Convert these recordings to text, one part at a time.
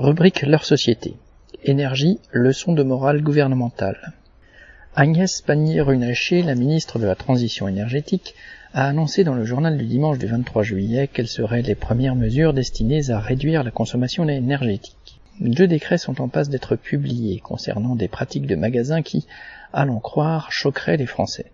Rubrique Leur société. Énergie, leçon de morale gouvernementale. Agnès Pannier-Runacher, la ministre de la Transition énergétique, a annoncé dans le journal du dimanche du 23 juillet quelles seraient les premières mesures destinées à réduire la consommation énergétique. Deux décrets sont en passe d'être publiés concernant des pratiques de magasins qui, allons croire, choqueraient les Français.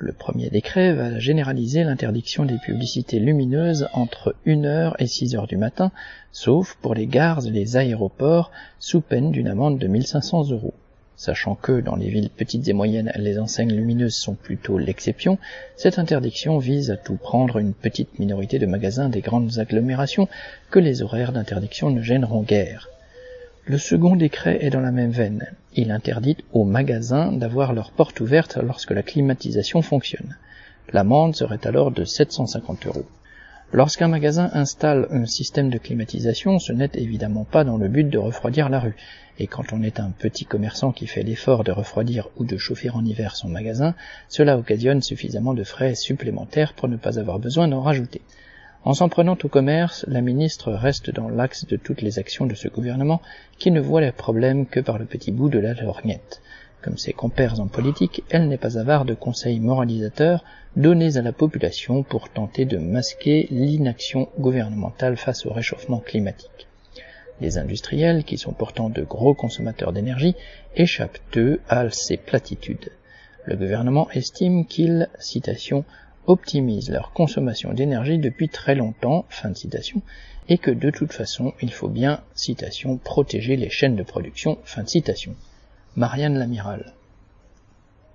Le premier décret va généraliser l'interdiction des publicités lumineuses entre 1h et 6h du matin, sauf pour les gares et les aéroports, sous peine d'une amende de 1500 euros. Sachant que, dans les villes petites et moyennes, les enseignes lumineuses sont plutôt l'exception, cette interdiction vise à tout prendre une petite minorité de magasins des grandes agglomérations que les horaires d'interdiction ne gêneront guère. Le second décret est dans la même veine. Il interdit aux magasins d'avoir leurs portes ouvertes lorsque la climatisation fonctionne. L'amende serait alors de 750 euros. Lorsqu'un magasin installe un système de climatisation, ce n'est évidemment pas dans le but de refroidir la rue. Et quand on est un petit commerçant qui fait l'effort de refroidir ou de chauffer en hiver son magasin, cela occasionne suffisamment de frais supplémentaires pour ne pas avoir besoin d'en rajouter. En s'en prenant au commerce, la ministre reste dans l'axe de toutes les actions de ce gouvernement qui ne voit les problèmes que par le petit bout de la lorgnette. Comme ses compères en politique, elle n'est pas avare de conseils moralisateurs donnés à la population pour tenter de masquer l'inaction gouvernementale face au réchauffement climatique. Les industriels, qui sont pourtant de gros consommateurs d'énergie, échappent eux à ces platitudes. Le gouvernement estime qu'ils, citation, optimisent leur consommation d'énergie depuis très longtemps, et que de toute façon, il faut bien, citation, protéger les chaînes de production, fin de citation. Marianne Lamiral.